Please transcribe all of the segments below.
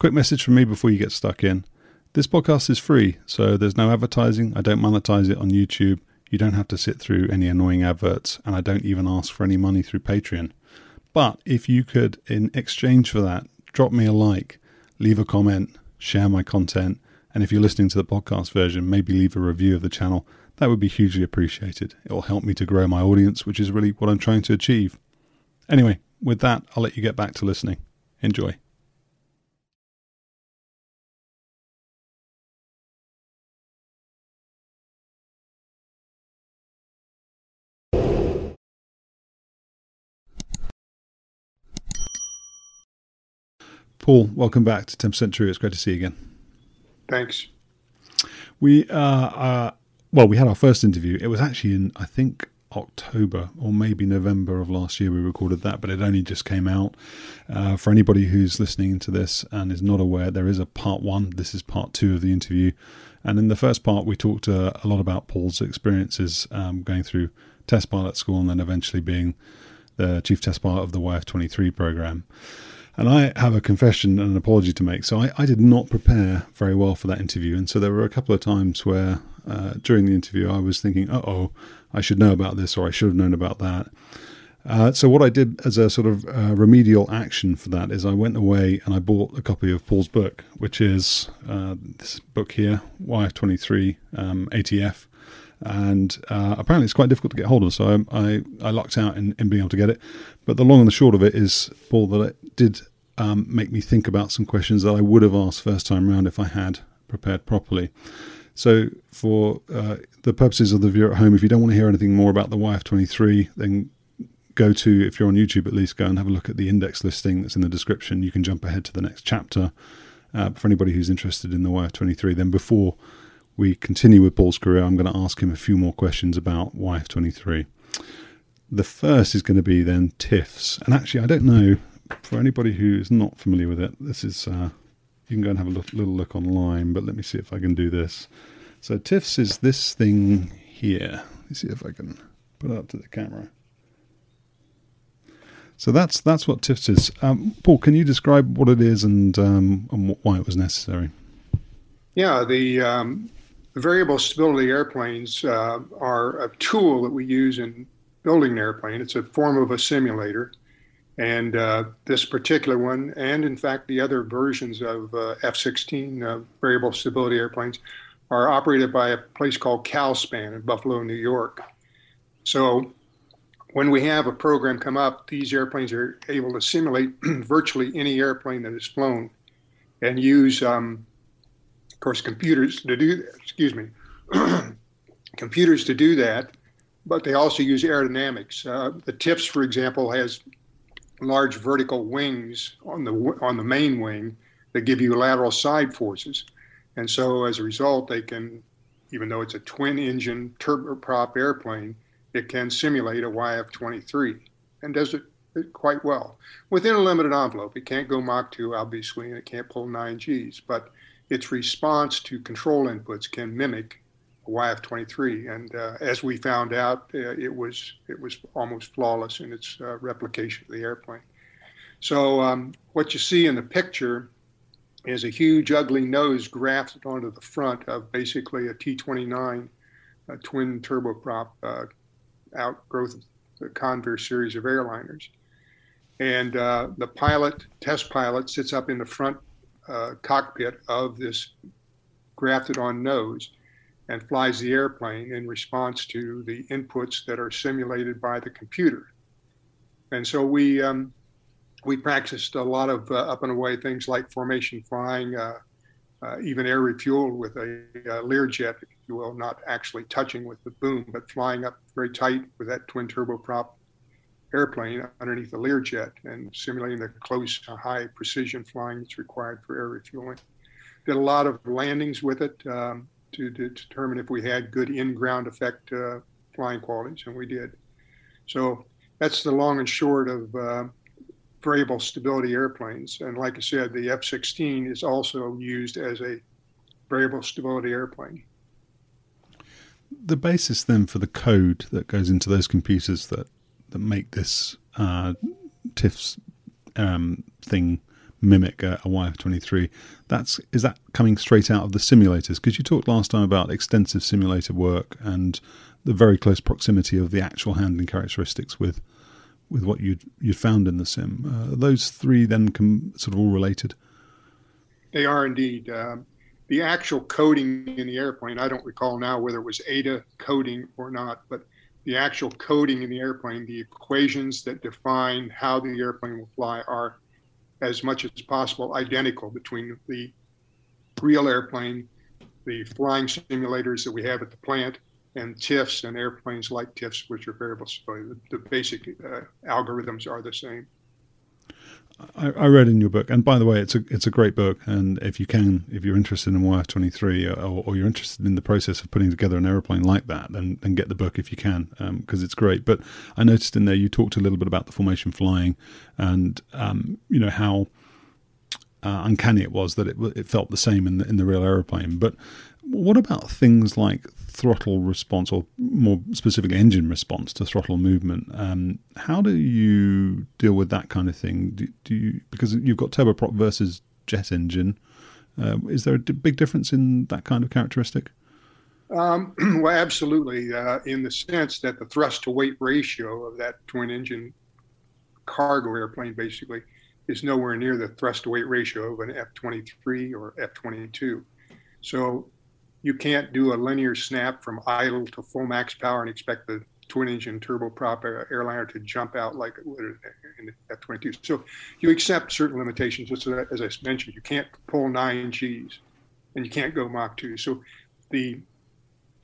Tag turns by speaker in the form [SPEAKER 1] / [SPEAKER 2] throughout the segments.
[SPEAKER 1] Quick message from me before you get stuck in. This podcast is free, so there's no advertising. I don't monetize it on YouTube. You don't have to sit through any annoying adverts, and I don't even ask for any money through Patreon. But if you could, in exchange for that, drop me a like, leave a comment, share my content, and if you're listening to the podcast version, maybe leave a review of the channel, that would be hugely appreciated. It will help me to grow my audience, which is really what I'm trying to achieve. Anyway, with that, I'll let you get back to listening. Enjoy. Paul, welcome back to 10% True. It's great to see you again.
[SPEAKER 2] Thanks.
[SPEAKER 1] We, uh, uh, well, we had our first interview. It was actually in, I think, October or maybe November of last year we recorded that, but it only just came out. Uh, for anybody who's listening to this and is not aware, there is a part one. This is part two of the interview. And in the first part, we talked uh, a lot about Paul's experiences um, going through test pilot school and then eventually being the chief test pilot of the YF 23 program. And I have a confession and an apology to make. So I, I, did not prepare very well for that interview. And so there were a couple of times where uh, during the interview I was thinking, uh oh, I should know about this or I should have known about that. Uh, so what I did as a sort of uh, remedial action for that is I went away and I bought a copy of Paul's book, which is uh, this book here, YF23 um, ATF and uh, apparently it's quite difficult to get hold of. So I, I, I lucked out in, in, being able to get it. But the long and the short of it is, Paul, that it did um, make me think about some questions that I would have asked first time round if I had prepared properly. So, for uh, the purposes of the viewer at home, if you don't want to hear anything more about the YF23, then go to, if you're on YouTube at least, go and have a look at the index listing that's in the description. You can jump ahead to the next chapter. Uh, for anybody who's interested in the YF23, then before we continue with Paul's career, I'm going to ask him a few more questions about YF23. The first is going to be then TIFS. And actually, I don't know, for anybody who is not familiar with it, this is, uh, you can go and have a look, little look online, but let me see if I can do this. So TIFS is this thing here. Let me see if I can put it up to the camera. So that's that's what TIFS is. Um, Paul, can you describe what it is and, um, and why it was necessary?
[SPEAKER 2] Yeah, the um, the variable stability airplanes uh, are a tool that we use in building an airplane. It's a form of a simulator. And uh, this particular one, and in fact the other versions of uh, F 16 uh, variable stability airplanes, are operated by a place called CalSpan in Buffalo, New York. So when we have a program come up, these airplanes are able to simulate virtually any airplane that is flown and use um, of course, computers to do excuse me, computers to do that, but they also use aerodynamics. Uh, the TIFS, for example, has large vertical wings on the on the main wing that give you lateral side forces, and so as a result, they can, even though it's a twin-engine turboprop airplane, it can simulate a YF-23 and does it quite well within a limited envelope. It can't go Mach 2, obviously, and it can't pull 9 Gs, but its response to control inputs can mimic YF-23. And uh, as we found out, uh, it was it was almost flawless in its uh, replication of the airplane. So um, what you see in the picture is a huge, ugly nose grafted onto the front of basically a T-29 a twin turboprop uh, outgrowth of the Convair series of airliners. And uh, the pilot, test pilot, sits up in the front uh, cockpit of this grafted on nose and flies the airplane in response to the inputs that are simulated by the computer. And so we um, we practiced a lot of uh, up and away things like formation flying, uh, uh, even air refueled with a, a, Learjet, if you will, not actually touching with the boom, but flying up very tight with that twin turboprop airplane underneath the Learjet and simulating the close, high precision flying that's required for air refueling. Did a lot of landings with it um, to, determine if we had good in-ground effect uh, flying qualities, and we did. So that's the long and short of uh, variable stability airplanes. And like I said, the F 16 is also used as a variable stability airplane.
[SPEAKER 1] The basis then for the code that goes into those computers that, that make this uh, TIFS um, thing mimic a, a YF23, that's is that coming straight out of the simulators? Because you talked last time about extensive simulator work and the very close proximity of the actual handling characteristics with with what you'd you found in the sim. Uh, those three then come sort of all related.
[SPEAKER 2] They are indeed. Um, the actual coding in the airplane, I don't recall now whether it was ADA coding or not, but the actual coding in the airplane, the equations that define how the airplane will fly are as much as possible identical between the real airplane, the flying simulators that we have at the plant, and TIFS and airplanes like TIFS, which are variable stability. The, the basic uh, algorithms are the same.
[SPEAKER 1] I, I, read in your book, and by the way, it's a it's a great book. And if you can, if you're interested in YF twenty three, or, or, you're interested in the process of putting together an aeroplane like that, then then get the book if you can, because um, it's great. But I noticed in there you talked a little bit about the formation flying, and um, you know how uh, uncanny it was that it it felt the same in the in the real aeroplane. But what about things like throttle response, or more specifically, engine response to throttle movement? Um, how do you deal with that kind of thing? Do, do you because you've got turboprop versus jet engine? Uh, is there a big difference in that kind of characteristic?
[SPEAKER 2] Um, well, absolutely. Uh, in the sense that the thrust to weight ratio of that twin engine cargo airplane basically is nowhere near the thrust to weight ratio of an F 23 or F 22. So you can't do a linear snap from idle to full max power and expect the twin engine turboprop airliner to jump out like it would in the F 22. So you accept certain limitations. Just as I mentioned, you can't pull nine Gs and you can't go Mach 2. So the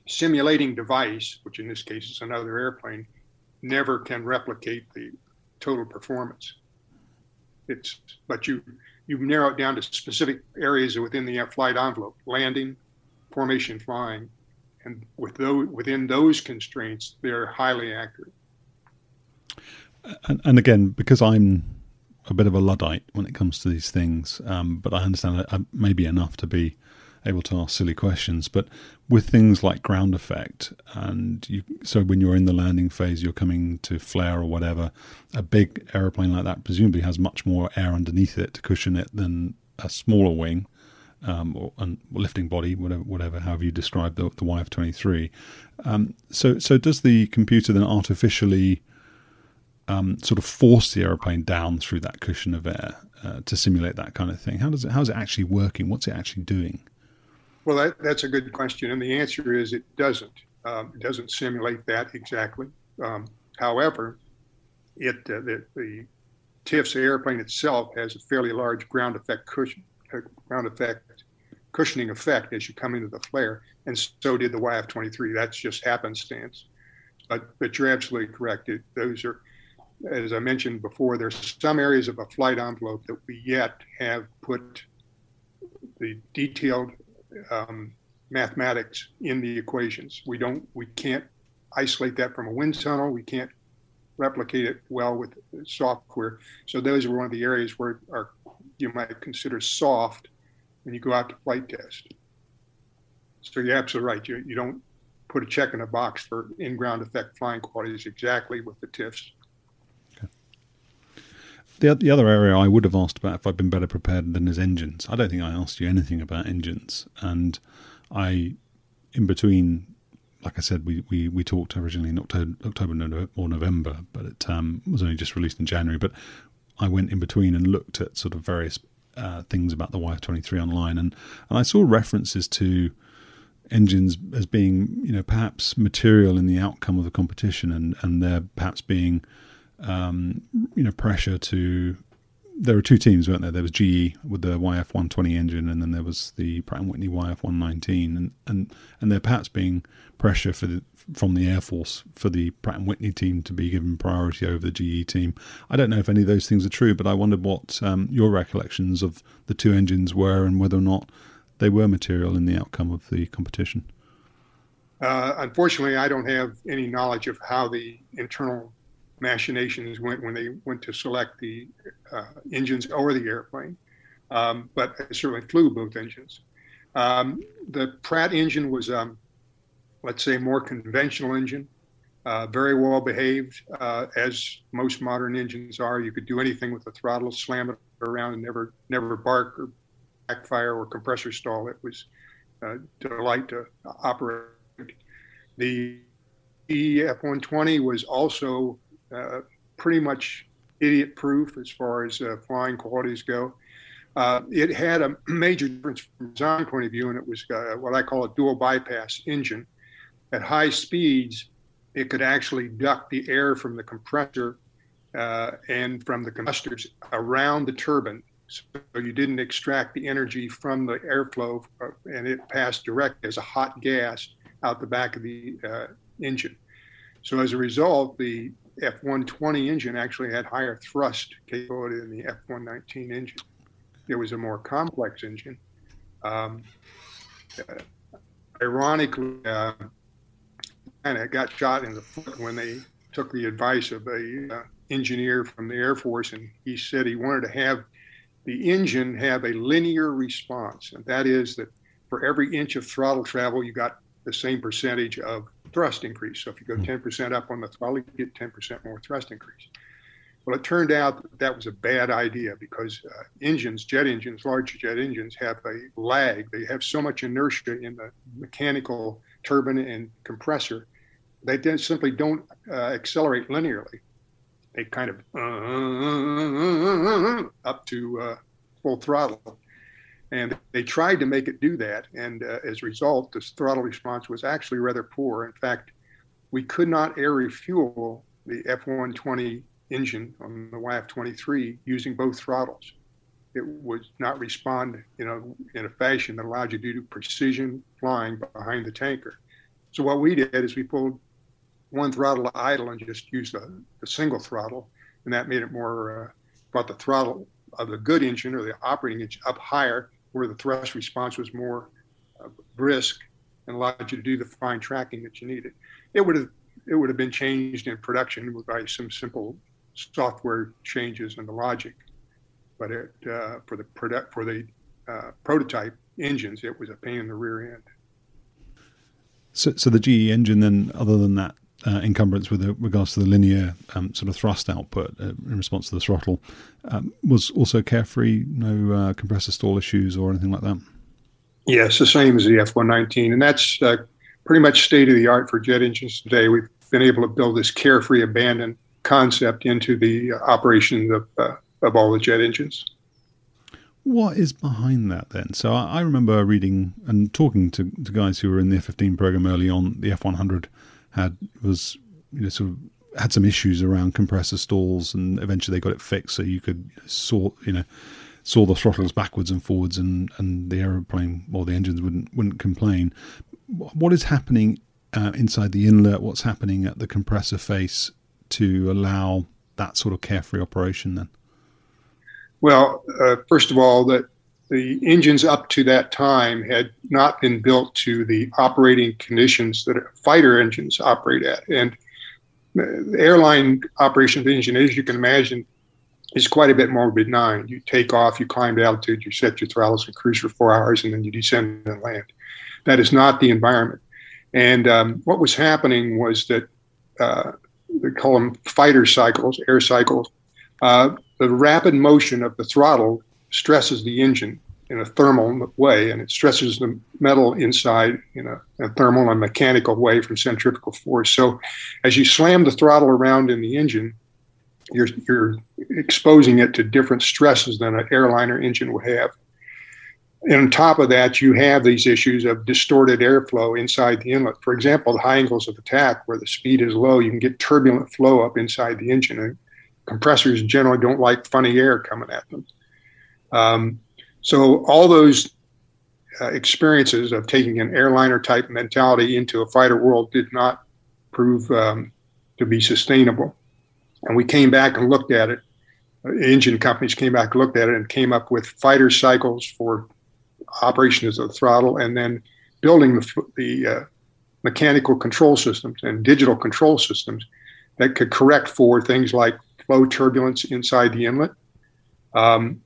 [SPEAKER 2] simulating device, which in this case is another airplane, never can replicate the total performance. It's but you you narrow it down to specific areas within the flight envelope: landing, formation flying, and with those within those constraints, they're highly accurate.
[SPEAKER 1] And, and again, because I'm a bit of a luddite when it comes to these things, um, but I understand that maybe enough to be able to ask silly questions. But with things like ground effect, and you, so when you're in the landing phase, you're coming to flare or whatever, a big aeroplane like that presumably has much more air underneath it to cushion it than a smaller wing um, or, lifting body, whatever, whatever, however you describe the, the YF23. Um, so, so does the computer then artificially um, sort of force the aeroplane down through that cushion of air uh, to simulate that kind of thing? How does it? How is it actually working? What's it actually doing?
[SPEAKER 2] Well, that, that's a good question, and the answer is it doesn't. Um, it doesn't simulate that exactly. Um, however, it uh, the, the TIFS airplane itself has a fairly large ground effect cushion, ground effect cushioning effect as you come into the flare, and so did the YF-23. That's just happenstance. But but you're absolutely correct. It, those are, as I mentioned before, there's some areas of a flight envelope that we yet have put the detailed um, mathematics in the equations. We don't, we can't isolate that from a wind tunnel. We can't replicate it well with software. So those are one of the areas where our you might consider soft when you go out to flight test. So you're absolutely right. You, you don't put a check in a box for in-ground effect flying qualities exactly with the TIFS. Okay.
[SPEAKER 1] The, the other area I would have asked about if I'd been better prepared than is engines. I don't think I asked you anything about engines. And I, in between, like I said, we, we, we talked originally in October, October or November, but it um, was only just released in January. But I went in between and looked at sort of various uh, things about the YF23 online, and, and I saw references to engines as being, you know, perhaps material in the outcome of the competition, and and there perhaps being, um, you know, pressure to. There were two teams, weren't there? There was GE with the YF120 engine, and then there was the Pratt and Whitney YF119, and and and there perhaps being pressure for the, from the Air Force for the Pratt and Whitney team to be given priority over the GE team. I don't know if any of those things are true, but I wondered what um, your recollections of the two engines were and whether or not they were material in the outcome of the competition.
[SPEAKER 2] Uh, unfortunately, I don't have any knowledge of how the internal machinations went when they went to select the uh, engines or the airplane, um, but I certainly flew both engines. Um, the Pratt engine was, um, let's say, more conventional engine, uh, very well behaved, uh, as most modern engines are. You could do anything with the throttle, slam it around, and never never bark or backfire or compressor stall. It was a delight to operate. The F-120 was also uh, pretty much idiot-proof as far as uh, flying qualities go. Uh, it had a major difference from design point of view, and it was uh, what I call a dual bypass engine. At high speeds, it could actually duct the air from the compressor uh, and from the combustors around the turbine so you didn't extract the energy from the airflow uh, and it passed direct as a hot gas out the back of the uh, engine. So as a result, the F-120 engine actually had higher thrust capability than the F-119 engine. It was a more complex engine. Um, uh, ironically, uh, it got shot in the foot when they took the advice of a uh, engineer from the Air Force, and he said he wanted to have the engine have a linear response, and that is that for every inch of throttle travel, you got the same percentage of thrust increase. So if you go 10% hmm. up on the throttle, you get 10% more thrust increase. Well, it turned out that, that was a bad idea because uh, engines, jet engines, large jet engines, have a lag. They have so much inertia in the mechanical turbine and compressor, they simply don't uh, accelerate linearly they kind of uh, up to uh, full throttle. And they tried to make it do that. And uh, as a result, the throttle response was actually rather poor. In fact, we could not air refuel the F 120 engine on the YF 23 using both throttles. It would not respond you know, in a fashion that allowed you to do precision flying behind the tanker. So what we did is we pulled one throttle idle and just use the, the single throttle, and that made it more uh, brought the throttle of the good engine or the operating engine up higher, where the thrust response was more uh, brisk and allowed you to do the fine tracking that you needed. It would have it would have been changed in production by some simple software changes in the logic, but it, uh, for the product for the uh, prototype engines, it was a pain in the rear end.
[SPEAKER 1] So, so the GE engine, then, other than that uh, encumbrance with regards to the linear um, sort of thrust output uh, in response to the throttle um, was also carefree, no uh, compressor stall issues or anything like that.
[SPEAKER 2] Yes, the same as the F-119, and that's uh, pretty much state of the art for jet engines today. We've been able to build this carefree abandon concept into the operation of uh, of all the jet engines.
[SPEAKER 1] What is behind that then? So I, I remember reading and talking to, to guys who were in the F-15 program early on, the F-100 had was you know sort of had some issues around compressor stalls, and eventually they got it fixed so you could sort you know saw the throttles backwards and forwards, and and the aeroplane or the engines wouldn't wouldn't complain. What is happening uh, inside the inlet? What's happening at the compressor face to allow that sort of carefree operation then?
[SPEAKER 2] Well, uh, first of all, that the engines up to that time had not been built to the operating conditions that fighter engines operate at. And the airline operation of engine, as you can imagine, is quite a bit more benign. You take off, you climb to altitude, you set your throttles and cruise for four hours, and then you descend and land. That is not the environment. And um, what was happening was that uh, they call them fighter cycles, air cycles. Uh, the rapid motion of the throttle stresses the engine in a thermal way, and it stresses the metal inside in a, a, thermal and mechanical way from centrifugal force. So, as you slam the throttle around in the engine, you're, you're exposing it to different stresses than an airliner engine would have. And on top of that, you have these issues of distorted airflow inside the inlet. For example, the high angles of attack, where the speed is low, you can get turbulent flow up inside the engine. And compressors generally don't like funny air coming at them. Um, so all those uh, experiences of taking an airliner type mentality into a fighter world did not prove um, to be sustainable. And we came back and looked at it. Uh, engine companies came back and looked at it and came up with fighter cycles for operations of the throttle and then building the, the uh, mechanical control systems and digital control systems that could correct for things like flow turbulence inside the inlet, um,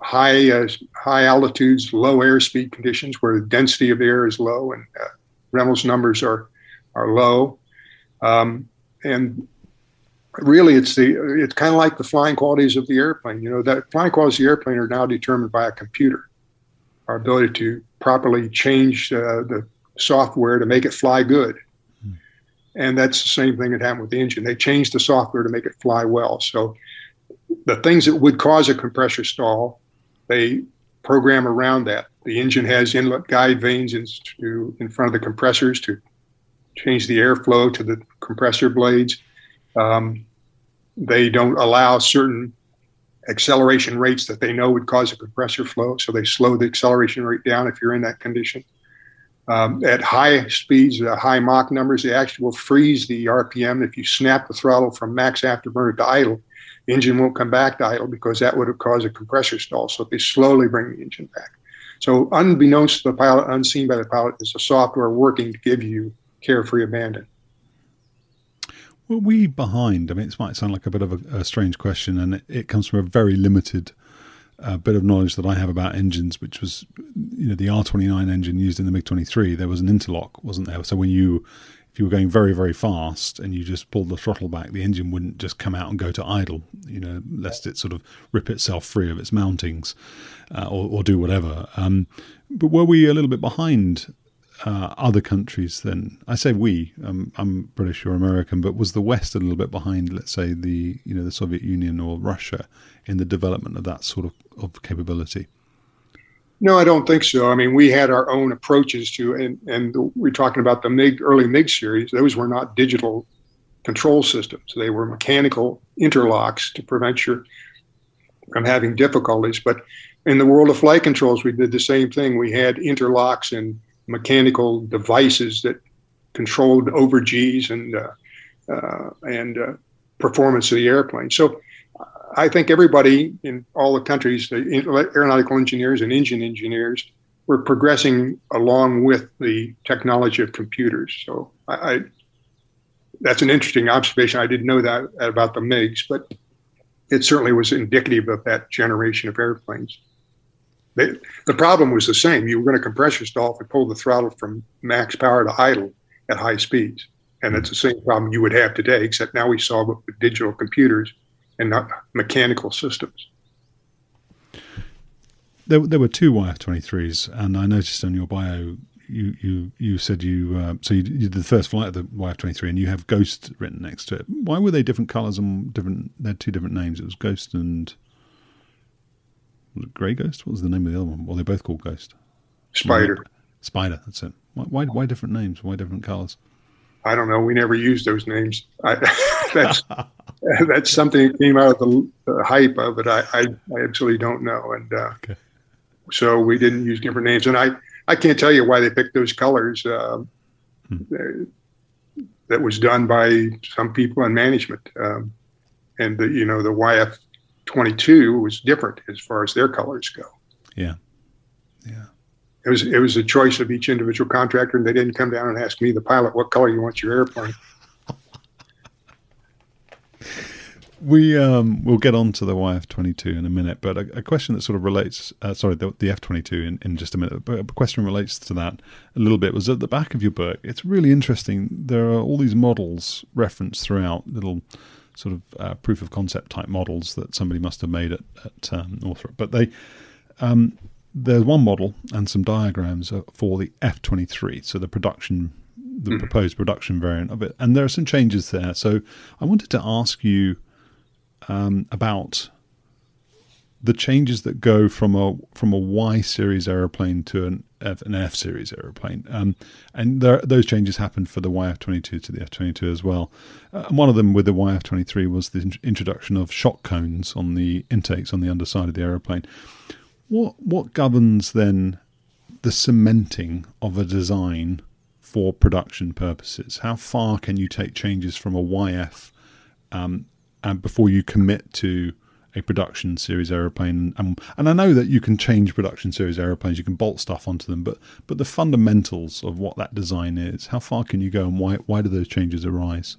[SPEAKER 2] high uh, high altitudes, low airspeed conditions where the density of air is low and uh, Reynolds numbers are are low, um, and really it's the it's kind of like the flying qualities of the airplane. You know that flying qualities of the airplane are now determined by a computer. Our ability to properly change uh, the software to make it fly good. Hmm. And that's the same thing that happened with the engine. They changed the software to make it fly well. So the things that would cause a compressor stall, they program around that. The engine has inlet guide vanes in, to, in front of the compressors to change the airflow to the compressor blades. Um, they don't allow certain acceleration rates that they know would cause a compressor flow, so they slow the acceleration rate down if you're in that condition. Um, at high speeds, uh, high Mach numbers, they actually will freeze the RPM. If you snap the throttle from max afterburner to idle, engine won't come back to idle because that would have caused a compressor stall. So they slowly bring the engine back. So unbeknownst to the pilot, unseen by the pilot, is the software working to give you carefree abandon.
[SPEAKER 1] Were we behind? I mean, it might sound like a bit of a, a strange question, and it, it, comes from a very limited uh, bit of knowledge that I have about engines, which was, you know, the R29 engine used in the MiG 23. There was an interlock, wasn't there? So when you if you were going very very fast and you just pulled the throttle back the engine wouldn't just come out and go to idle you know lest it sort of rip itself free of its mountings uh, or, or, do whatever. Um, but were we a little bit behind uh, other countries then? I say we um, I'm British or American but was the West a little bit behind let's say the you know the Soviet Union or Russia in the development of that sort of, of capability
[SPEAKER 2] no, I don't think so. I mean, we had our own approaches to, and, and we're talking about the MiG, early MiG series. Those were not digital control systems. They were mechanical interlocks to prevent you from having difficulties. But in the world of flight controls, we did the same thing. We had interlocks and mechanical devices that controlled over Gs and uh, uh, and uh, performance of the airplane. So I think everybody in all the countries, the aeronautical engineers and engine engineers, were progressing along with the technology of computers. So I, I, that's an interesting observation. I didn't know that about the MiGs, but it certainly was indicative of that generation of airplanes. They, the problem was the same. You were going to compressor stall you pulled the throttle from max power to idle at high speeds. And it's the same problem you would have today, except now we solve it with digital computers and not mechanical systems.
[SPEAKER 1] There, there were two YF-23s, and I noticed on your bio you you you said you uh, so you, did the first flight of the YF-23, and you have Ghost written next to it. Why were they different colours and different? They had two different names. It was Ghost and was it Grey Ghost? What was the name of the other one? Well, they're both called Ghost.
[SPEAKER 2] Spider.
[SPEAKER 1] Spider. That's it. Why, why, why different names? Why different colours?
[SPEAKER 2] I don't know. We never used those names. I, that's that's something that came out of the, the hype of it. I, I, I, absolutely don't know, and uh, okay. so we didn't use different names. And I I can't tell you why they picked those colors. Uh, hmm. That was done by some people in management, um, and the you know the YF twenty two was different as far as their colors go.
[SPEAKER 1] Yeah, yeah
[SPEAKER 2] it was it was a choice of each individual contractor, and they didn't come down and ask me, the pilot, what color you want your airplane.
[SPEAKER 1] we um, we'll get on to the YF twenty two in a minute, but a, a, question that sort of relates, uh, sorry, the, the F twenty two in, in just a minute, but a question relates to that a little bit. Was at the back of your book. It's really interesting. There are all these models referenced throughout, little sort of uh, proof of concept type models that somebody must have made at, at um, Northrop, but they um, there's one model and some diagrams for the F23, so the production, the mm. proposed production variant of it, and there are some changes there. So I wanted to ask you um, about the changes that go from a from a Y series aeroplane to an F, an F series aeroplane, um, and there, those changes happened for the YF22 to the F22 as well. Uh, and one of them with the YF23 was the introduction of shock cones on the intakes on the underside of the aeroplane. What what governs then the cementing of a design for production purposes? How far can you take changes from a YF um, and before you commit to a production series aeroplane. And, and I know that you can change production series aeroplanes, you can bolt stuff onto them, but but the fundamentals of what that design is, how far can you go, and why why do those changes arise?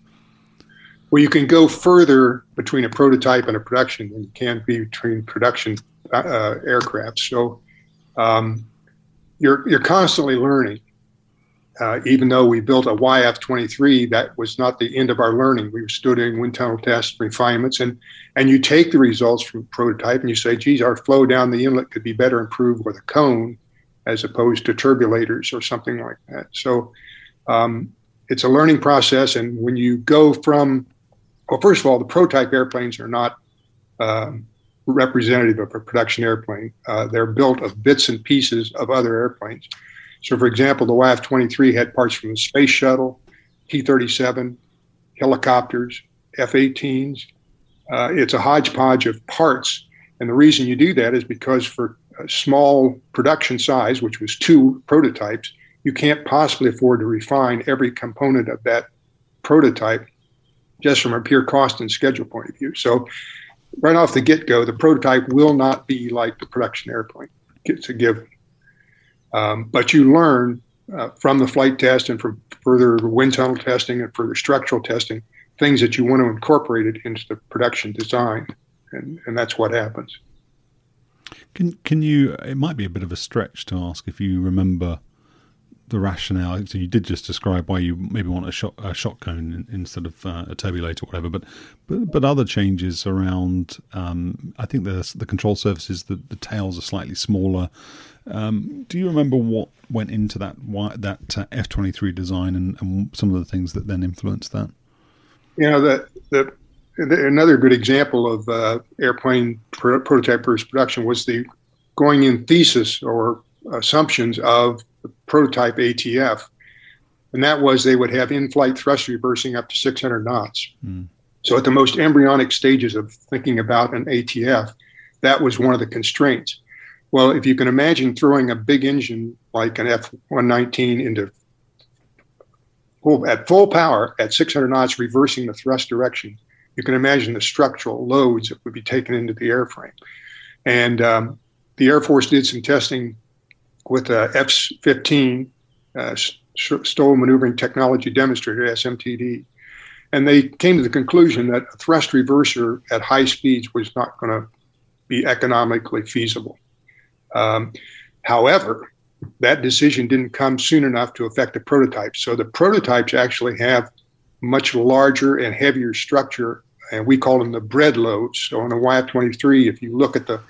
[SPEAKER 2] Well, you can go further between a prototype and a production than you can be between production uh, aircraft. So um, you're you're constantly learning. Uh, even though we built a YF-23, that was not the end of our learning. We were still doing wind tunnel tests, refinements, and and you take the results from prototype and you say, geez, our flow down the inlet could be better improved with a cone as opposed to turbulators or something like that. So um, it's a learning process. And when you go from, well, first of all, the prototype airplanes are not um, representative of a production airplane. Uh, they're built of bits and pieces of other airplanes. So, for example, the YF 23 had parts from the space shuttle, T 37, helicopters, F 18s, uh, it's a hodgepodge of parts. And the reason you do that is because for a small production size, which was two prototypes, you can't possibly afford to refine every component of that prototype just from a pure cost and schedule point of view. So, right off the get go, the prototype will not be like the production airplane. It's a given. Um, but you learn uh, from the flight test and from further wind tunnel testing and further structural testing things that you want to incorporate it into the production design, and, and that's what happens.
[SPEAKER 1] Can can you? It might be a bit of a stretch to ask if you remember the rationale. So you did just describe why you maybe want a shot a shot cone instead of uh, a turbulator or whatever, but but but other changes around. Um, I think the the control surfaces, the, the tails are slightly smaller. Um, do you remember what went into that that uh, F twenty three design and, and some of the things that then influenced that?
[SPEAKER 2] you know the the another good example of uh, airplane prototype versus production was the going in thesis or assumptions of the prototype ATF, and that was they would have in-flight thrust reversing up to 600 knots. Mm. So at the most embryonic stages of thinking about an ATF, that was one of the constraints. Well, if you can imagine throwing a big engine like an F-119 into full, at full power at 600 knots, reversing the thrust direction, you can imagine the structural loads that would be taken into the airframe. And um, the Air Force did some testing with the F 15 uh, STOL Maneuvering Technology Demonstrator, SMTD. And they came to the conclusion that a thrust reverser at high speeds was not going to be economically feasible. Um, however, that decision didn't come soon enough to affect the prototypes. So the prototypes actually have much larger and heavier structure, and we call them the bread loads. So on a YF-23, if you look at the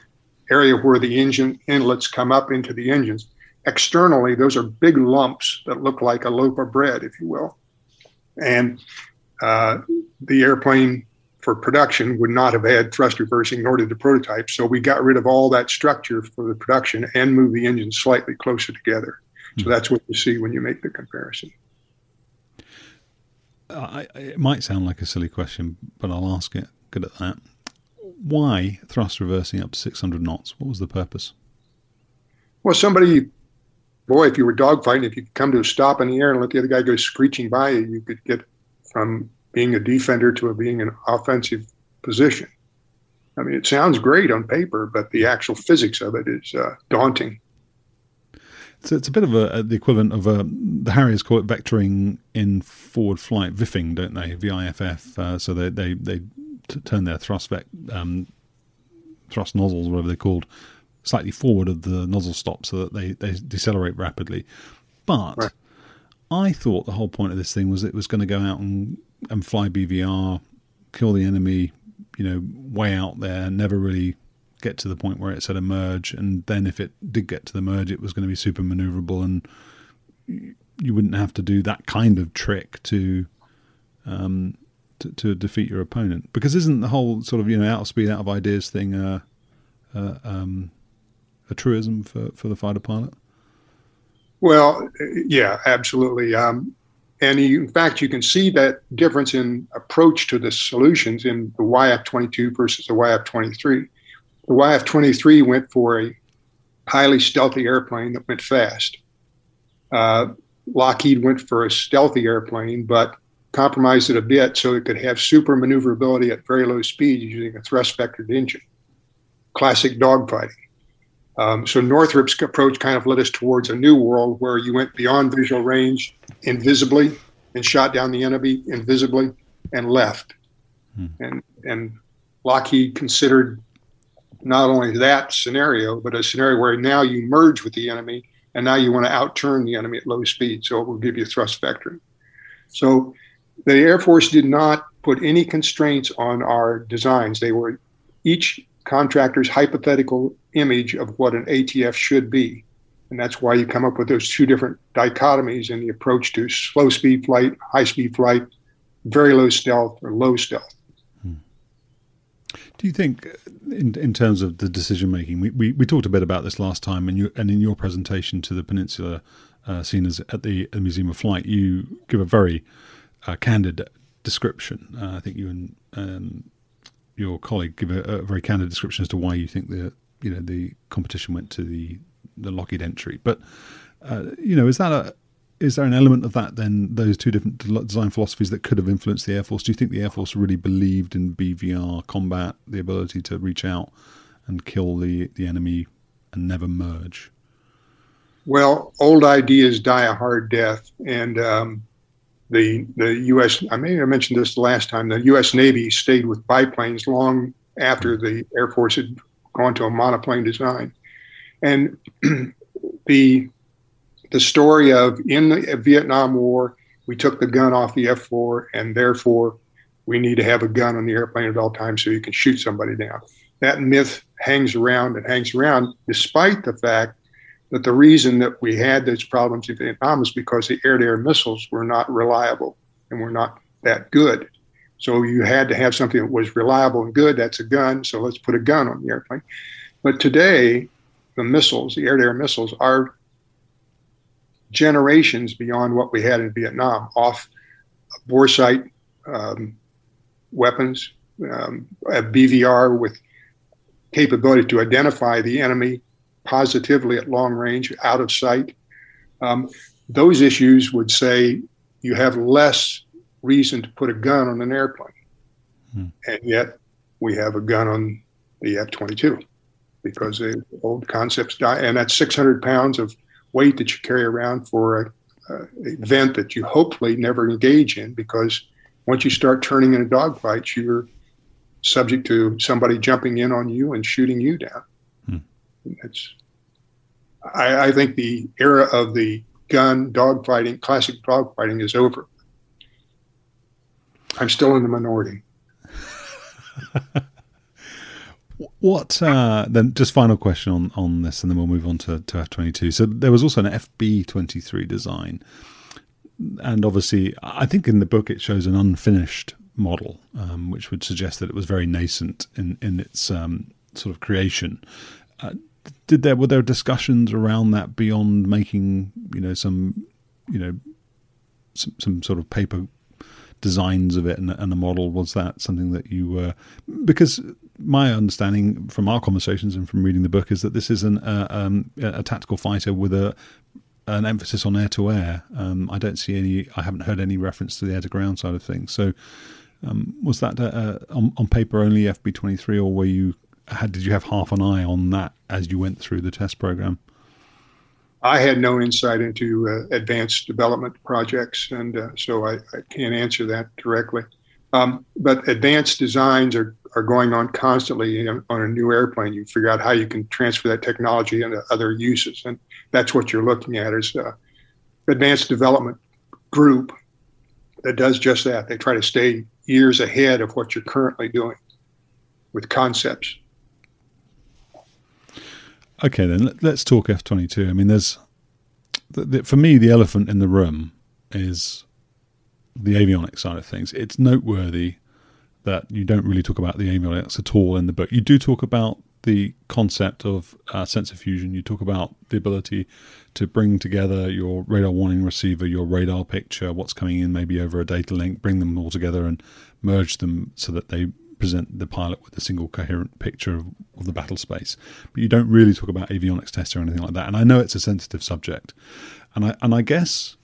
[SPEAKER 2] area where the engine inlets come up into the engines, externally those are big lumps that look like a loaf of bread, if you will. And uh, the airplane for production would not have had thrust reversing, nor did the prototype. So we got rid of all that structure for the production and moved the engines slightly closer together. So hmm. that's what you see when you make the comparison.
[SPEAKER 1] Uh, I, it might sound like a silly question, but I'll ask it. Good at that. Why thrust reversing up to 600 knots? What was the purpose?
[SPEAKER 2] Well, somebody, boy, if you were dogfighting, if you could come to a stop in the air and let the other guy go screeching by you, you could get from being a defender to a, being an offensive position. I mean, it sounds great on paper, but the actual physics of it is uh, daunting.
[SPEAKER 1] So it's a bit of a, the equivalent of a, the Harriers call it vectoring in forward flight, VIFing, don't they? VIFF. Uh, so they they they t- turn their thrust vec, um, thrust nozzles, whatever they're called, slightly forward of the nozzle stop so that they, they decelerate rapidly. But right. I thought the whole point of this thing was it was going to go out and and fly BVR, kill the enemy, you know, way out there, never really get to the point where it said emerge. And then if it did get to the merge, it was going to be super maneuverable and you wouldn't have to do that kind of trick to um, to, to defeat your opponent. Because isn't the whole sort of you know out of speed, out of ideas thing uh, uh, um, a truism for, for the fighter pilot?
[SPEAKER 2] Well, yeah, absolutely. Um, and in fact, you can see that difference in approach to the solutions in the YF-22 versus the YF-23. The YF-23 went for a highly stealthy airplane that went fast. Uh, Lockheed went for a stealthy airplane, but compromised it a bit so it could have super maneuverability at very low speed using a thrust vectored engine. Classic dogfighting. Um, so Northrop's approach kind of led us towards a new world where you went beyond visual range invisibly and shot down the enemy invisibly and left. Hmm. And and Lockheed considered not only that scenario, but a scenario where now you merge with the enemy and now you want to outturn the enemy at low speed. So it will give you thrust vectoring. So the Air Force did not put any constraints on our designs. They were each contractor's hypothetical image of what an ATF should be. And that's why you come up with those two different dichotomies in the approach to slow speed flight, high speed flight, very low stealth, or low stealth.
[SPEAKER 1] Do you think, in in terms of the decision making, we, we, we, talked a bit about this last time, and you and in your presentation to the Peninsula uh, seen as at the Museum of Flight, you give a very uh, candid description. Uh, I think you and um, your colleague give a, a, very candid description as to why you think the you know the competition went to the the Lockheed entry. But uh, you know, is that a is there an element of that then those two different design philosophies that could have influenced the Air Force? Do you think the Air Force really believed in BVR combat, the ability to reach out and kill the the enemy and never merge?
[SPEAKER 2] Well, old ideas die a hard death, and um, the the U.S. I may have mentioned this the last time. The U.S. Navy stayed with biplanes long after the Air Force had gone to a monoplane design, and the the story of in the Vietnam War we took the gun off the F4 and therefore we need to have a gun on the airplane at all times so you can shoot somebody down. That myth hangs around and hangs around despite the fact that the reason that we had those problems in Vietnam is because the air-to-air missiles were not reliable and were not that good. So you had to have something that was reliable and good. That's a gun. So let's put a gun on the airplane. But today, the missiles, the air-to-air missiles, are generations beyond what we had in Vietnam. Off bore sight um, weapons, um, a BVR with capability to identify the enemy positively at long range, out of sight. Um, those issues would say you have less reason to put a gun on an airplane. Hmm. And yet we have a gun on the F 22 because the old concepts die. And that's 600 pounds of weight that you carry around for a, a event that you hopefully never engage in because once you start turning in a dogfight, you're subject to somebody jumping in on you and shooting you down. It's, I, I think the era of the gun dogfighting, classic dogfighting, is over. I'm still in the minority.
[SPEAKER 1] what uh, then? Just final question on, on this, and then we'll move on to, to F twenty two. So there was also an FB twenty three design, and obviously, I think in the book it shows an unfinished model, um, which would suggest that it was very nascent in in its um, sort of creation. Uh, did there were there discussions around that beyond making you know some you know some, some sort of paper designs of it and, and a model was that something that you were because my understanding from our conversations and from reading the book is that this is an, uh, um, a tactical fighter with a an emphasis on air to air. I don't see any. I haven't heard any reference to the air to ground side of things. So, um, was that uh, uh on, on, paper only FB twenty three, or were you did you have half an eye on that as you went through the test program?
[SPEAKER 2] I had no insight into uh, advanced development projects, and uh, so I, I, can't answer that directly. Um, but advanced designs are, are going on constantly on a new airplane. You figure out how you can transfer that technology into other uses, and that's what you're looking at is uh, advanced development group that does just that. They try to stay years ahead of what you're currently doing with concepts.
[SPEAKER 1] Okay, then let's talk F twenty two. I mean, there's the, the, for me the elephant in the room is the avionics side of things, it's noteworthy that you don't really talk about the avionics at all in the book. You do talk about the concept of uh, sensor fusion. You talk about the ability to bring together your radar warning receiver, your radar picture, what's coming in maybe over a data link, bring them all together and merge them so that they present the pilot with a single coherent picture of, of the battle space. But you don't really talk about avionics tests or anything like that. And I know it's a sensitive subject, and I and I guess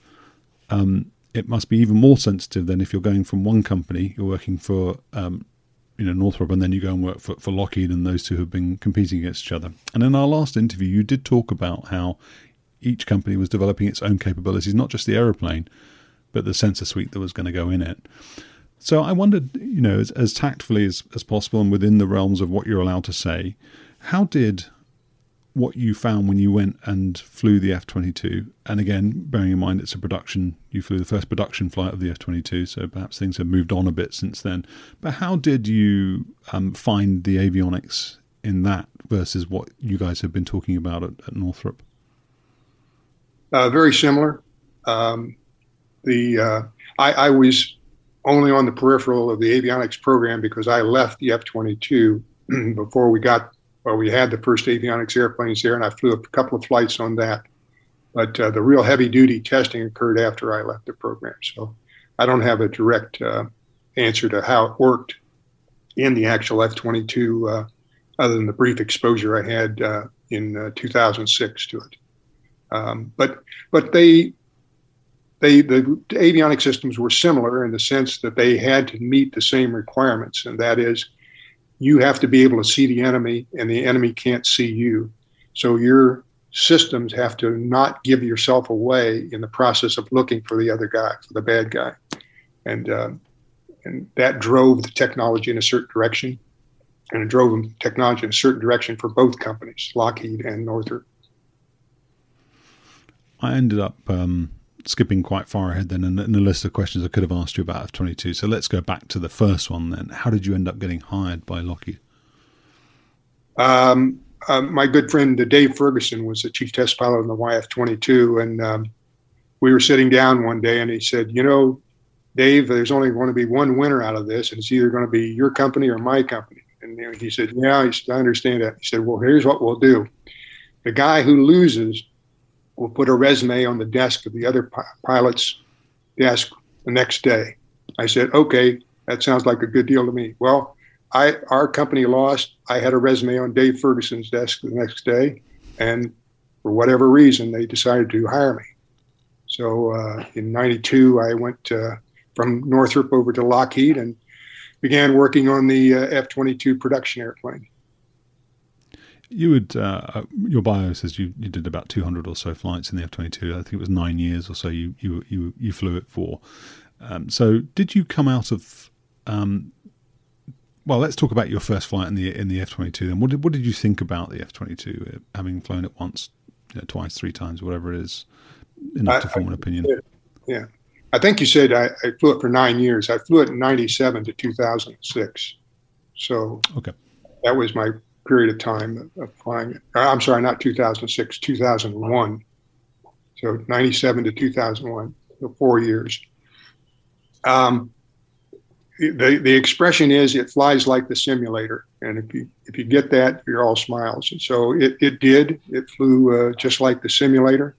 [SPEAKER 1] um, it must be even more sensitive than if you're going from one company, you're working for um, you know Northrop, and then you go and work for, for Lockheed, and those two have been competing against each other. And in our last interview, you did talk about how each company was developing its own capabilities, not just the aeroplane, but the sensor suite that was going to go in it. So I wondered, you know, as, as tactfully as, as possible and within the realms of what you're allowed to say, how did what you found when you went and flew the F 22. And again, bearing in mind it's a production, you flew the first production flight of the F 22, so perhaps things have moved on a bit since then. But how did you um, find the avionics in that versus what you guys have been talking about at, at Northrop?
[SPEAKER 2] Uh, very similar. Um, the uh, I, I was only on the peripheral of the avionics program because I left the F 22 before we got well, we had the first avionics airplanes there, and I flew a couple of flights on that. But uh, the real heavy duty testing occurred after I left the program. So I don't have a direct uh, answer to how it worked in the actual F 22, uh, other than the brief exposure I had uh, in uh, 2006 to it. Um, but but they they the avionics systems were similar in the sense that they had to meet the same requirements, and that is you have to be able to see the enemy and the enemy can't see you. So your systems have to not give yourself away in the process of looking for the other guy, for the bad guy. And, uh, and that drove the technology in a certain direction. And it drove technology in a certain direction for both companies, Lockheed and Northrop.
[SPEAKER 1] I ended up um, skipping quite far ahead then in, the list of questions I could have asked you about F 22. So let's go back to the first one then. How did you end up getting hired by Lockheed?
[SPEAKER 2] Um, uh, my good friend uh, Dave Ferguson was the chief test pilot on the YF 22. And um, we were sitting down one day and he said, You know, Dave, there's only going to be one winner out of this, and it's either going to be your company or my company. And he said, Yeah, he said, I understand that. He said, Well, here's what we'll do. The guy who loses will put a resume on the desk of the other pilot's desk the next day. I said, okay, that sounds like a good deal to me. Well, I our company lost. I had a resume on Dave Ferguson's desk the next day, and for whatever reason, they decided to hire me. So uh, in '92, I went uh, from Northrop over to Lockheed and began working on the uh, F-22 production airplane.
[SPEAKER 1] You would uh, uh, your bio says you, you did about two hundred or so flights in the F twenty two. I think it was nine years or so. You you you you flew it for. Um, so did you come out of? Um, well, let's talk about your first flight in the in the F twenty two. Then what did what did you think about the F twenty two? Having flown it once, you know, twice, three times, whatever it is, enough I, to form an opinion.
[SPEAKER 2] Yeah, I think you said I, I flew it for nine years. I flew it in ninety seven to two thousand six. So
[SPEAKER 1] okay,
[SPEAKER 2] that was my period of time of flying it. I'm sorry, not 2006, 2001. So 97 to 2001, so four years. Um, the, the expression is it flies like the simulator. And if you, if you get that, you're all smiles. And so it, it did. It flew uh, just like the simulator.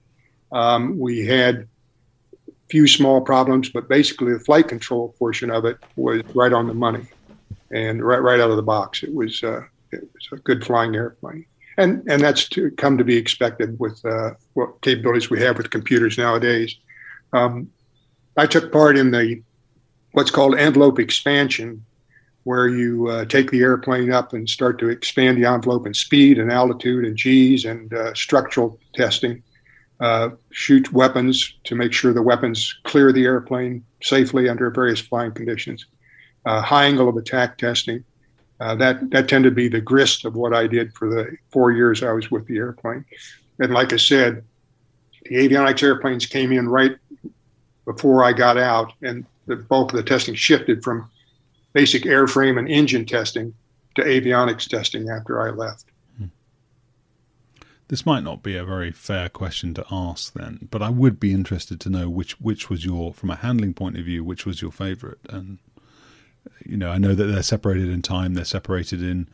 [SPEAKER 2] Um, we had few small problems, but basically the flight control portion of it was right on the money and right right out of the box. It was uh, it's a good flying airplane. And, and that's to come to be expected with uh, what capabilities we have with computers nowadays. Um, I took part in the what's called envelope expansion, where you uh, take the airplane up and start to expand the envelope in speed and altitude and G's and uh, structural testing. Uh, shoot weapons to make sure the weapons clear the airplane safely under various flying conditions. Uh, high angle of attack testing, uh, that that tended to be the grist of what I did for the four years I was with the airplane. And like I said, the avionics airplanes came in right before I got out, and the bulk of the testing shifted from basic airframe and engine testing to avionics testing after I left.
[SPEAKER 1] this might not be a very fair question to ask then, but I would be interested to know which which was your, from a handling point of view, which was your favourite. And you know, I know that they're separated in time, they're separated in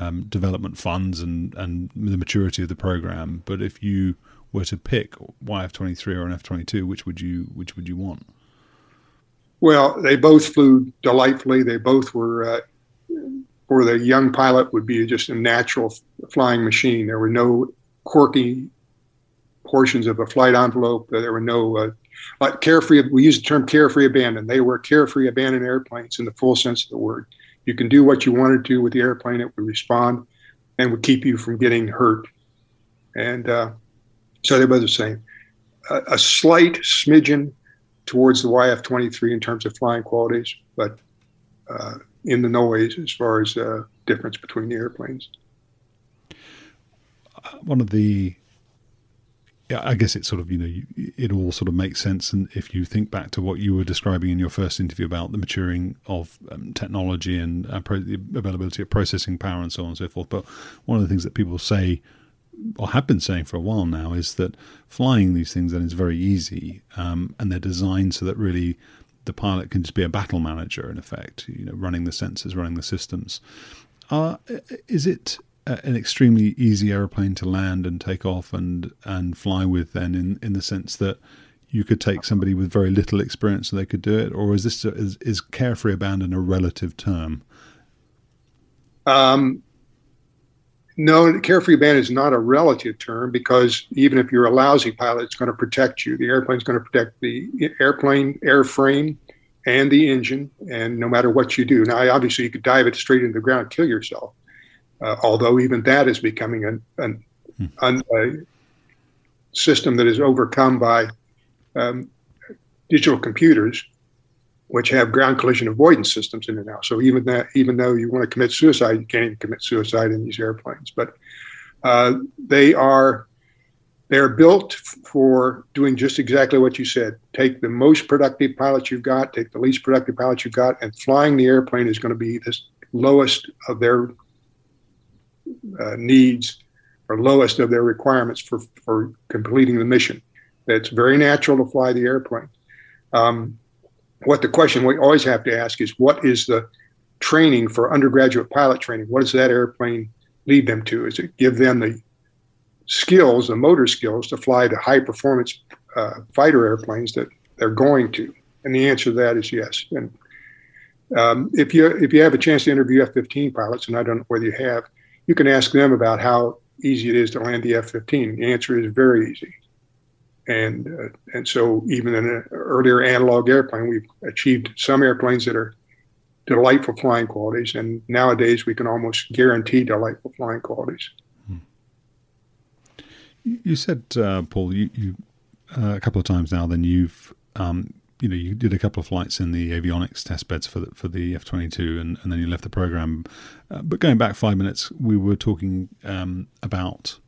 [SPEAKER 1] um, development funds and and the maturity of the program. But if you were to pick YF twenty three or an F twenty two, which would you which would you want?
[SPEAKER 2] Well, they both flew delightfully. They both were, uh, for the young pilot, would be just a natural flying machine. There were no quirky portions of a flight envelope. There were no uh, like carefree. We use the term carefree abandon. They were carefree abandoned airplanes in the full sense of the word. You can do what you wanted to with the airplane. It would respond and would keep you from getting hurt. And uh, so they were the same. A, a slight smidgen towards the YF-23 in terms of flying qualities, but uh, in the noise as far as uh, difference between the airplanes.
[SPEAKER 1] One of the, I guess it sort of you know it all sort of makes sense, and if you think back to what you were describing in your first interview about the maturing of um, technology and uh, pro- the availability of processing power and so on and so forth, but one of the things that people say or have been saying for a while now is that flying these things then is very easy, um, and they're designed so that really the pilot can just be a battle manager in effect, you know, running the sensors, running the systems. Uh, is it an extremely easy aeroplane to land and take off and and fly with? Then, in in the sense that you could take somebody with very little experience and they could do it, or is this is, is carefree abandon a relative term?
[SPEAKER 2] Um, no, carefree ban is not a relative term because even if you're a lousy pilot, it's going to protect you. The airplane's going to protect the airplane airframe and the engine, and no matter what you do. Now, obviously, you could dive it straight into the ground and kill yourself. Uh, although even that is becoming an, an, hmm. an, a system that is overcome by um, digital computers which have ground collision avoidance systems in it now. So even that, even though you want to commit suicide, you can't even commit suicide in these airplanes. But uh, they are they're built for doing just exactly what you said. Take the most productive pilots you've got, take the least productive pilots you've got, and flying the airplane is going to be the lowest of their uh, needs or lowest of their requirements for, for completing the mission. It's very natural to fly the airplane. Um, what the question we always have to ask is what is the training for undergraduate pilot training? What does that airplane lead them to? Is it give them the skills, the motor skills to fly the high performance uh, fighter airplanes that they're going to? And the answer to that is yes. And um, if you if you have a chance to interview F-15 pilots, and I don't know whether you have, you can ask them about how easy it is to land the F-15. The answer is very easy and uh, and so even in an earlier analog airplane, we've achieved some airplanes that are delightful flying qualities, and nowadays we can almost guarantee delightful flying qualities. Hmm.
[SPEAKER 1] You said, uh, Paul, you, you uh, a couple of times now. Then you've um, you know you did a couple of flights in the avionics test beds for the, for the F twenty two, and and then you left the program. Uh, but going back five minutes, we were talking um, about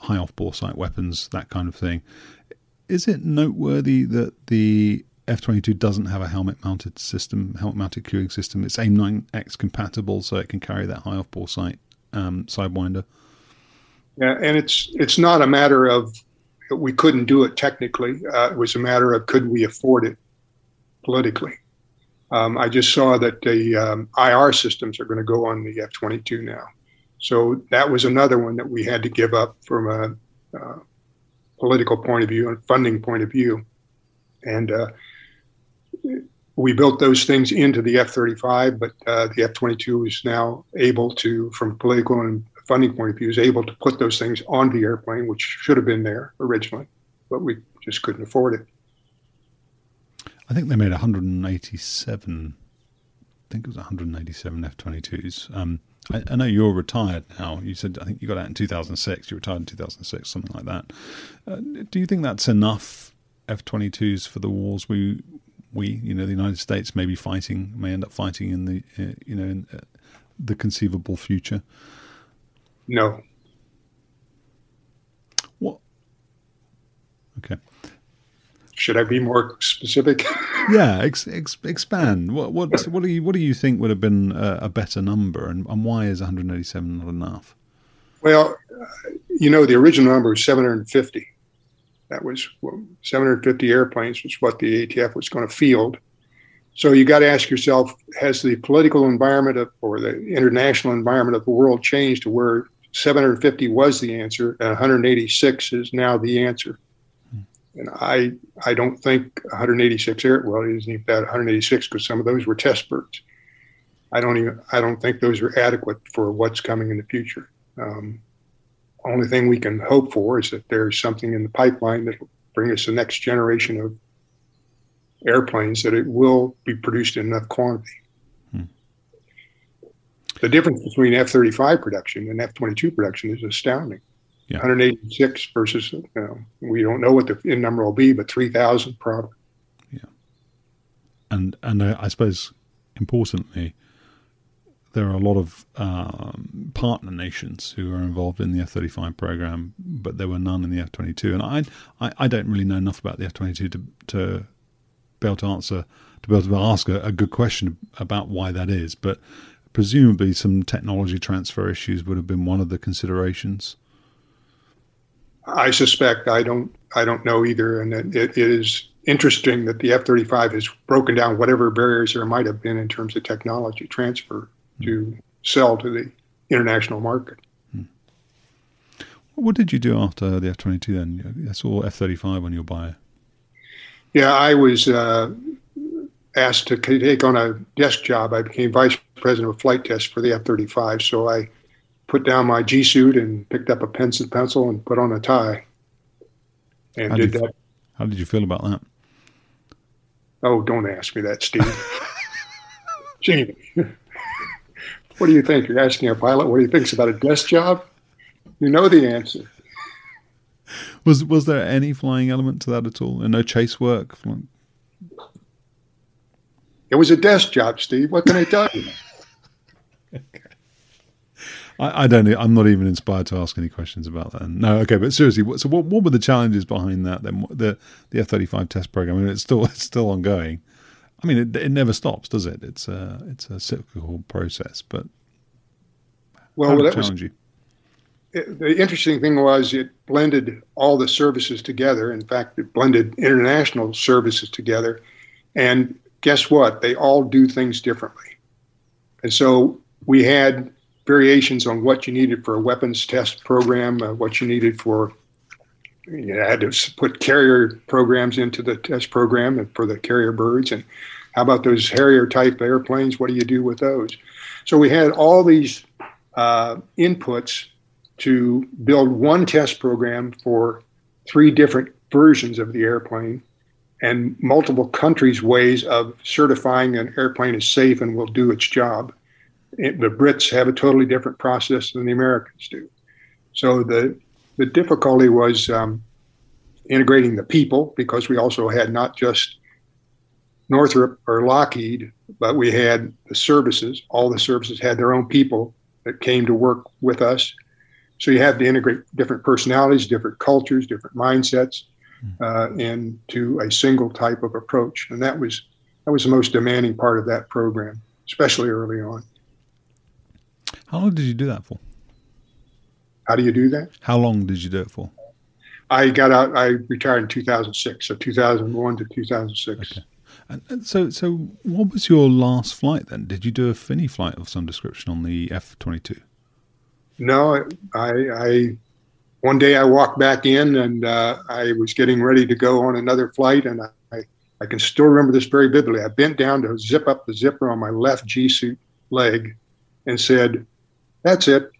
[SPEAKER 1] high off bore sight weapons, that kind of thing is it noteworthy that the F22 doesn't have a helmet mounted system, helmet mounted cueing system? It's AIM-9X compatible, so it can carry that high off bore sight um, sidewinder.
[SPEAKER 2] Yeah, and it's it's not a matter of we couldn't do it technically. Uh, it was a matter of could we afford it politically. Um, I just saw that the um, IR systems are going to go on the F-22 now, so that was another one that we had to give up from a uh, political point of view and funding point of view. And uh, we built those things into the F 35, but uh, the F 22 is now able to, from political and funding point of view, is able to put those things on the airplane, which should have been there originally, but we just couldn't afford it.
[SPEAKER 1] I think they made 187. I think it was 187 F 22s. Um, I, I, know you're retired now. You said I think you got out in 2006. You retired in 2006, something like that. Uh, do you think that's enough F-22s for the wars we we you know the United States may be fighting may end up fighting in the uh, you know in uh, the conceivable future?
[SPEAKER 2] No.
[SPEAKER 1] What? Okay.
[SPEAKER 2] Should I be more specific?
[SPEAKER 1] yeah, ex, ex, expand. What what what do you what do you think would have been a, a better number, and, and why is 187 not enough?
[SPEAKER 2] Well, you know, the original number was 750. That was 750 airplanes was what the ATF was going to field. So you got to ask yourself: Has the political environment of, or the international environment of the world changed to where 750 was the answer and 186 is now the answer? And I I don't think 186 air well it isn't even that 186 because some of those were test birds. I don't even I don't think those are adequate for what's coming in the future. Um, only thing we can hope for is that there's something in the pipeline that will bring us the next generation of airplanes that it will be produced in enough quantity. Hmm. The difference between F-35 production and F-22 production is astounding. Yeah. 186 versus, you know, we don't know what the in number will be, but 3,000 probably.
[SPEAKER 1] Yeah. And and I, I suppose importantly, there are a lot of um, partner nations who are involved in the F thirty five program, but there were none in the F twenty two. And I, I, I don't really know enough about the F twenty two to to be able to answer to be able to ask a, a, good question about why that is. But presumably, some technology transfer issues would have been one of the considerations.
[SPEAKER 2] I suspect I don't I don't know either, and it, it is interesting that the F thirty five has broken down whatever barriers there might have been in terms of technology transfer to sell to the international market. Hmm.
[SPEAKER 1] What did you do after the F twenty two? Then I saw F thirty five on your bio.
[SPEAKER 2] Yeah, I was uh, asked to take on a desk job. I became vice president of flight test for the F thirty five. So I put down my G suit and picked up a pencil, pencil and put on a tie, and
[SPEAKER 1] how
[SPEAKER 2] did,
[SPEAKER 1] did
[SPEAKER 2] that.
[SPEAKER 1] How did you feel about that?
[SPEAKER 2] Oh, don't ask me that, Steve. Jamie. What do you think? You're asking a pilot what he thinks about a desk job? You know the answer.
[SPEAKER 1] Was was there any flying element to that at all? And no chase work?
[SPEAKER 2] It was a desk job, Steve. What can I tell you?
[SPEAKER 1] I, I, don't. I'm not even inspired to ask any questions about that. No, okay. But seriously, what, so what, what were the challenges behind that? Then the the F-35 test program. I mean, it's still it's still ongoing. I mean, it, it never stops, does it? It's a it's a cyclical process, but
[SPEAKER 2] well, that was, it, the interesting thing was it blended all the services together. In fact, it blended international services together, and guess what? They all do things differently, and so we had variations on what you needed for a weapons test program, uh, what you needed for you had to put carrier programs into the test program for the carrier birds. And how about those Harrier type airplanes? What do you do with those? So we had all these uh, inputs to build one test program for three different versions of the airplane and multiple countries' ways of certifying an airplane is safe and will do its job. It, the Brits have a totally different process than the Americans do. So the the difficulty was um, integrating the people because we also had not just Northrop or Lockheed, but we had the services. All the services had their own people that came to work with us. So you have to integrate different personalities, different cultures, different mindsets hmm. uh, into a single type of approach, and that was that was the most demanding part of that program, especially early on.
[SPEAKER 1] How long did you do that for?
[SPEAKER 2] How do you do that?
[SPEAKER 1] How long did you do it for?
[SPEAKER 2] I got out. I retired in 2006, so 2001 to 2006. Okay.
[SPEAKER 1] And so, so what was your last flight then? Did you do a fini flight of some description on the F twenty two?
[SPEAKER 2] No, I, I. One day I walked back in and uh, I was getting ready to go on another flight, and I, I can still remember this very vividly. I bent down to zip up the zipper on my left G suit leg, and said, "That's it.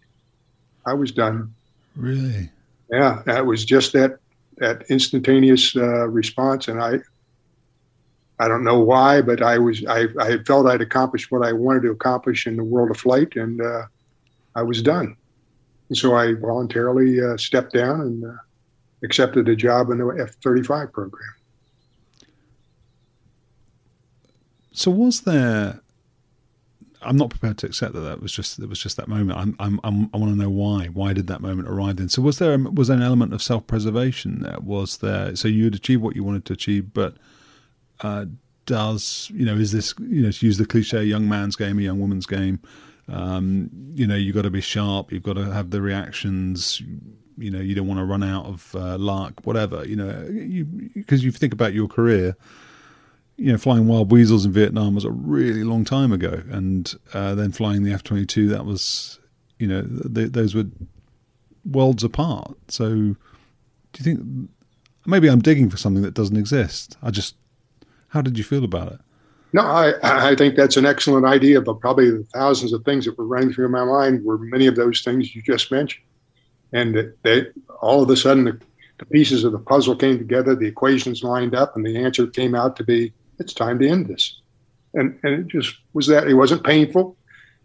[SPEAKER 2] I was done."
[SPEAKER 1] Really?
[SPEAKER 2] Yeah, that was just that that instantaneous uh, response, and I I don't know why, but I was I, I felt I'd accomplished what I wanted to accomplish in the world of flight, and uh, I was done. And so I voluntarily uh, stepped down and uh, accepted a job in the F-35 program.
[SPEAKER 1] So was there? I'm not prepared to accept that that was just it was just that moment. I'm, I'm, I'm i want to know why. Why did that moment arrive then? So was there was there an element of self preservation there? Was there? So you had achieved what you wanted to achieve, but uh, does you know is this you know to use the cliche young man's game a young woman's game Um, you know, you've got to be sharp. You've got to have the reactions. You know, you don't want to run out of uh, luck, whatever. You know, because you, you think about your career. You know, flying wild weasels in Vietnam was a really long time ago, and uh, then flying the F twenty two that was, you know, th- those were worlds apart. So, do you think maybe I'm digging for something that doesn't exist? I just, how did you feel about it?
[SPEAKER 2] No, I, I think that's an excellent idea, but probably the thousands of things that were running through my mind were many of those things you just mentioned. And they, all of a sudden, the, the pieces of the puzzle came together, the equations lined up, and the answer came out to be, it's time to end this. And, and it just was that. It wasn't painful.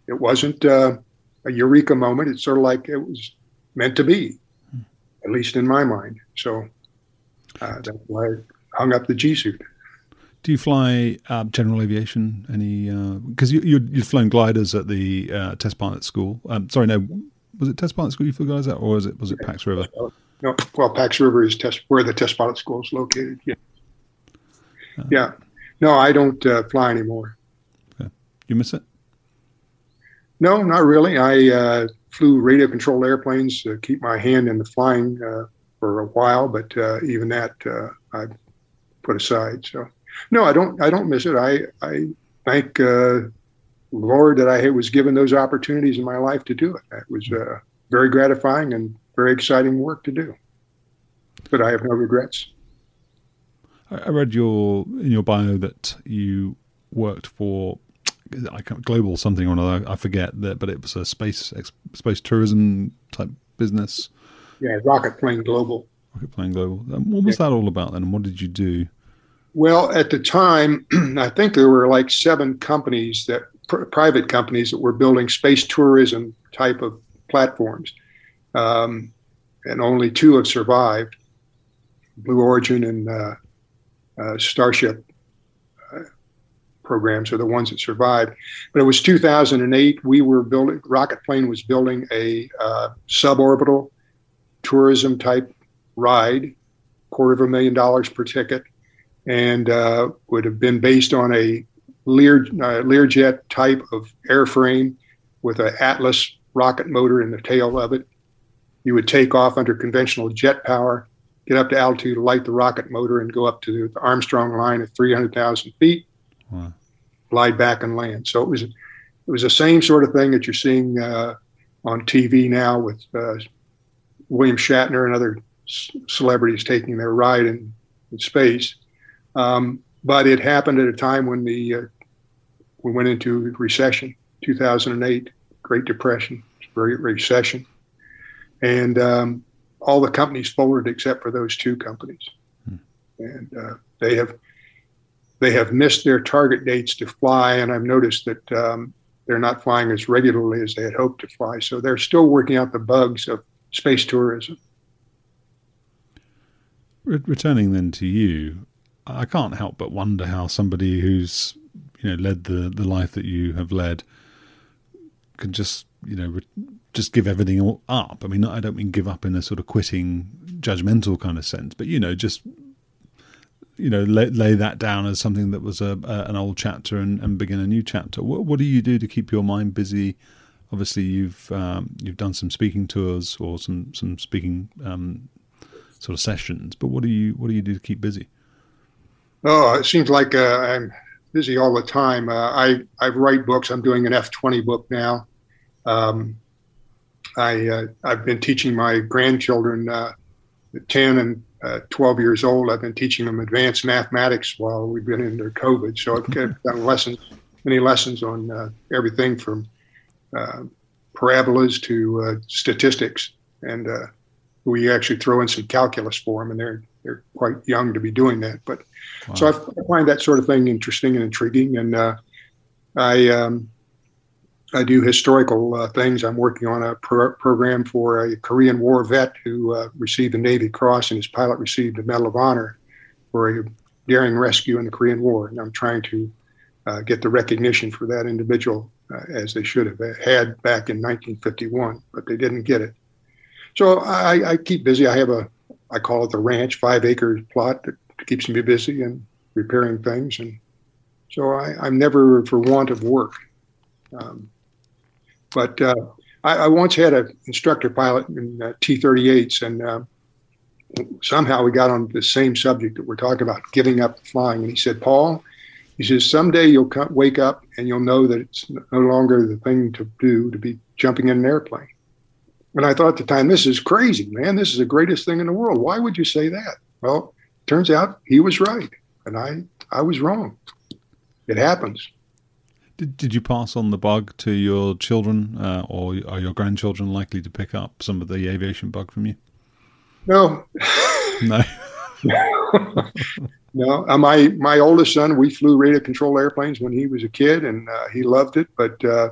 [SPEAKER 2] It wasn't uh, a eureka moment. It's sort of like it was meant to be, at least in my mind. So uh, that's why I hung up the G suit.
[SPEAKER 1] Do you fly uh, general aviation? Any because uh, you you you'd flown gliders at the uh, test pilot school. Um, sorry, no, was it test pilot school you flew gliders at, or was it was it Pax River?
[SPEAKER 2] No, well, Pax River is test where the test pilot school is located. Yeah, uh, yeah. No, I don't uh, fly anymore.
[SPEAKER 1] You miss it?
[SPEAKER 2] No, not really. I uh, flew radio controlled airplanes to keep my hand in the flying for a while, but even that I put aside. So no, I don't. I don't miss it. I I thank uh, Lord that I was given those opportunities in my life to do it. It was uh, very gratifying and very exciting work to do. But I have no regrets.
[SPEAKER 1] I read your in your bio that you worked for I can't, global something or another. I forget that, but it was a space space tourism type business.
[SPEAKER 2] Yeah, Rocketplane Global.
[SPEAKER 1] Rocketplane Global. what was yeah. that all about then? And what did you do?
[SPEAKER 2] Well, at the time, I think there were like seven companies that pr- private companies that were building space tourism type of platforms, um, and only two have survived: Blue Origin and uh, Starship uh, programs are the ones that survived. But it was 2008. We were building. Rocketplane was building a uh, suborbital tourism type ride, quarter of a million dollars per ticket and uh, would have been based on a Lear, uh, Learjet type of airframe with an Atlas rocket motor in the tail of it. You would take off under conventional jet power, get up to altitude, light the rocket motor, and go up to the Armstrong line at 300,000 feet, wow. glide back and land. So it was it was the same sort of thing that you're seeing uh, on TV now with uh, William Shatner and other c- celebrities taking their ride in, in space. Um, but it happened at a time when the uh, we went into recession, 2008, Great Depression, Great Recession, and um, all the companies folded except for those two companies, hmm. and uh, they have they have missed their target dates to fly, and I've noticed that um, they're not flying as regularly as they had hoped to fly. So they're still working out the bugs of space tourism.
[SPEAKER 1] Returning then to you, I can't help but wonder how somebody who's you know led the the life that you have led can just you know re- just give everything up. I mean, I don't mean give up in a sort of quitting, judgmental kind of sense, but you know, just you know, lay, lay that down as something that was a, a an old chapter and, and, begin a new chapter. What, what do you do to keep your mind busy? Obviously, you've um, you've done some speaking tours or some some speaking um, sort of sessions, but what do you what do you do to keep busy?
[SPEAKER 2] Oh, it seems like uh, I'm busy all the time. Uh, I I write books. I'm doing an F20 book now. Um, I uh, I've been teaching my grandchildren, uh, 10 and uh, 12 years old. I've been teaching them advanced mathematics while we've been under COVID. So I've done lessons, many lessons on uh, everything from parabolas to statistics, and we actually throw in some calculus for them, and they're they're quite young to be doing that. But wow. so I, find that sort of thing interesting and intriguing. And uh, I um, I do historical uh, things. I'm working on a pro- program for a Korean War vet who uh, received the Navy Cross, and his pilot received the Medal of Honor for a daring rescue in the Korean War. And I'm trying to uh, get the recognition for that individual uh, as they should have had back in 1951, but they didn't get it. So I, I keep busy. I have a I call it the ranch, five acre plot that keeps me busy and repairing things. And so I, am never for want of work. Um, But uh, I, I, once had an instructor pilot in uh, T-38s, and uh, somehow we got on the same subject that we're talking about, giving up flying. And he said, Paul, he says, someday you'll wake up and you'll know that it's no longer the thing to do to be jumping in an airplane. And I thought at the time, this is crazy, man. This is the greatest thing in the world. Why would you say that? Well, turns out he was right, and I I was wrong. It happens.
[SPEAKER 1] Did, did you pass on the bug to your children, uh, or are your grandchildren likely to pick up some of the aviation bug from you?
[SPEAKER 2] No.
[SPEAKER 1] no.
[SPEAKER 2] no. Uh, my my oldest son, we flew radio control airplanes when he was a kid, and uh, he loved it. But uh,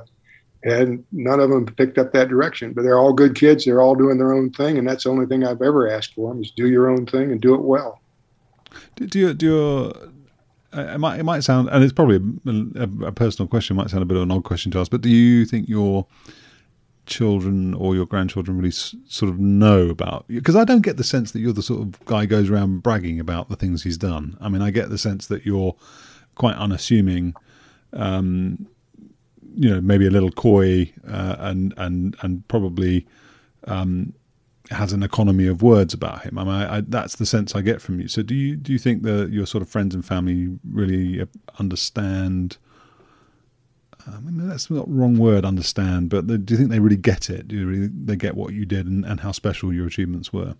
[SPEAKER 2] and none of them picked up that direction. But they're all good kids. They're all doing their own thing, and that's the only thing I've ever asked for them is do your own thing and do it well.
[SPEAKER 1] Do, do you do your it might it might sound, and it's probably a, a, a, personal question. Might sound a bit of an odd question to ask, but do you think your children or your grandchildren really s- sort of know about? Because I don't get the sense that you're the sort of guy who goes around bragging about the things he's done. I mean, I get the sense that you're quite unassuming. Um, you know, maybe a little coy, uh, and and and probably um, has an economy of words about him. I mean, I, I, that's the sense I get from you. So, do you do you think that your sort of friends and family really understand? I mean, that's not wrong word, understand, but the, do you think they really get it? Do really, they get what you did and, and how special your achievements were?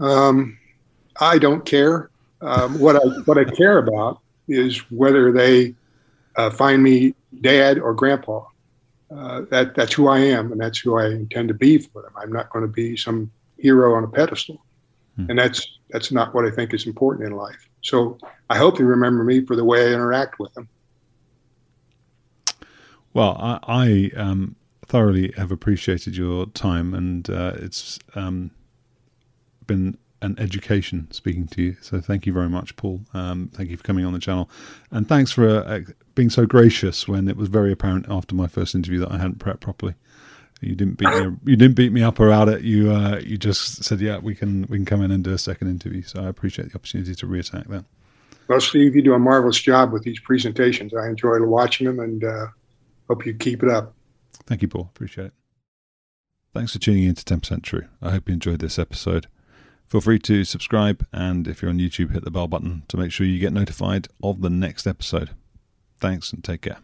[SPEAKER 2] Um, I don't care. Um, what I what I care about is whether they uh, find me dad or grandpa uh, that that's who I am, and that's who I intend to be for them. I'm not going to be some hero on a pedestal, hmm. and that's that's not what I think is important in life. So I hope they remember me for the way I interact with them.
[SPEAKER 1] Well, I, I um, thoroughly have appreciated your time, and uh, it's um, been an education speaking to you. So thank you very much, Paul. Um, thank you for coming on the channel, and thanks for uh, being so gracious when it was very apparent after my first interview that I hadn't prepped properly. You didn't beat me. You didn't beat me up about it. You uh, you just said, "Yeah, we can we can come in and do a second interview." So I appreciate the opportunity to reattack that.
[SPEAKER 2] Well, Steve, you do a marvelous job with these presentations. I enjoy watching them, and uh, hope you keep it up.
[SPEAKER 1] Thank you, Paul. Appreciate it. Thanks for tuning in to 10% True. I hope you enjoyed this episode. Feel free to subscribe, and if you're on YouTube, hit the bell button to make sure you get notified of the next episode. Thanks and take care.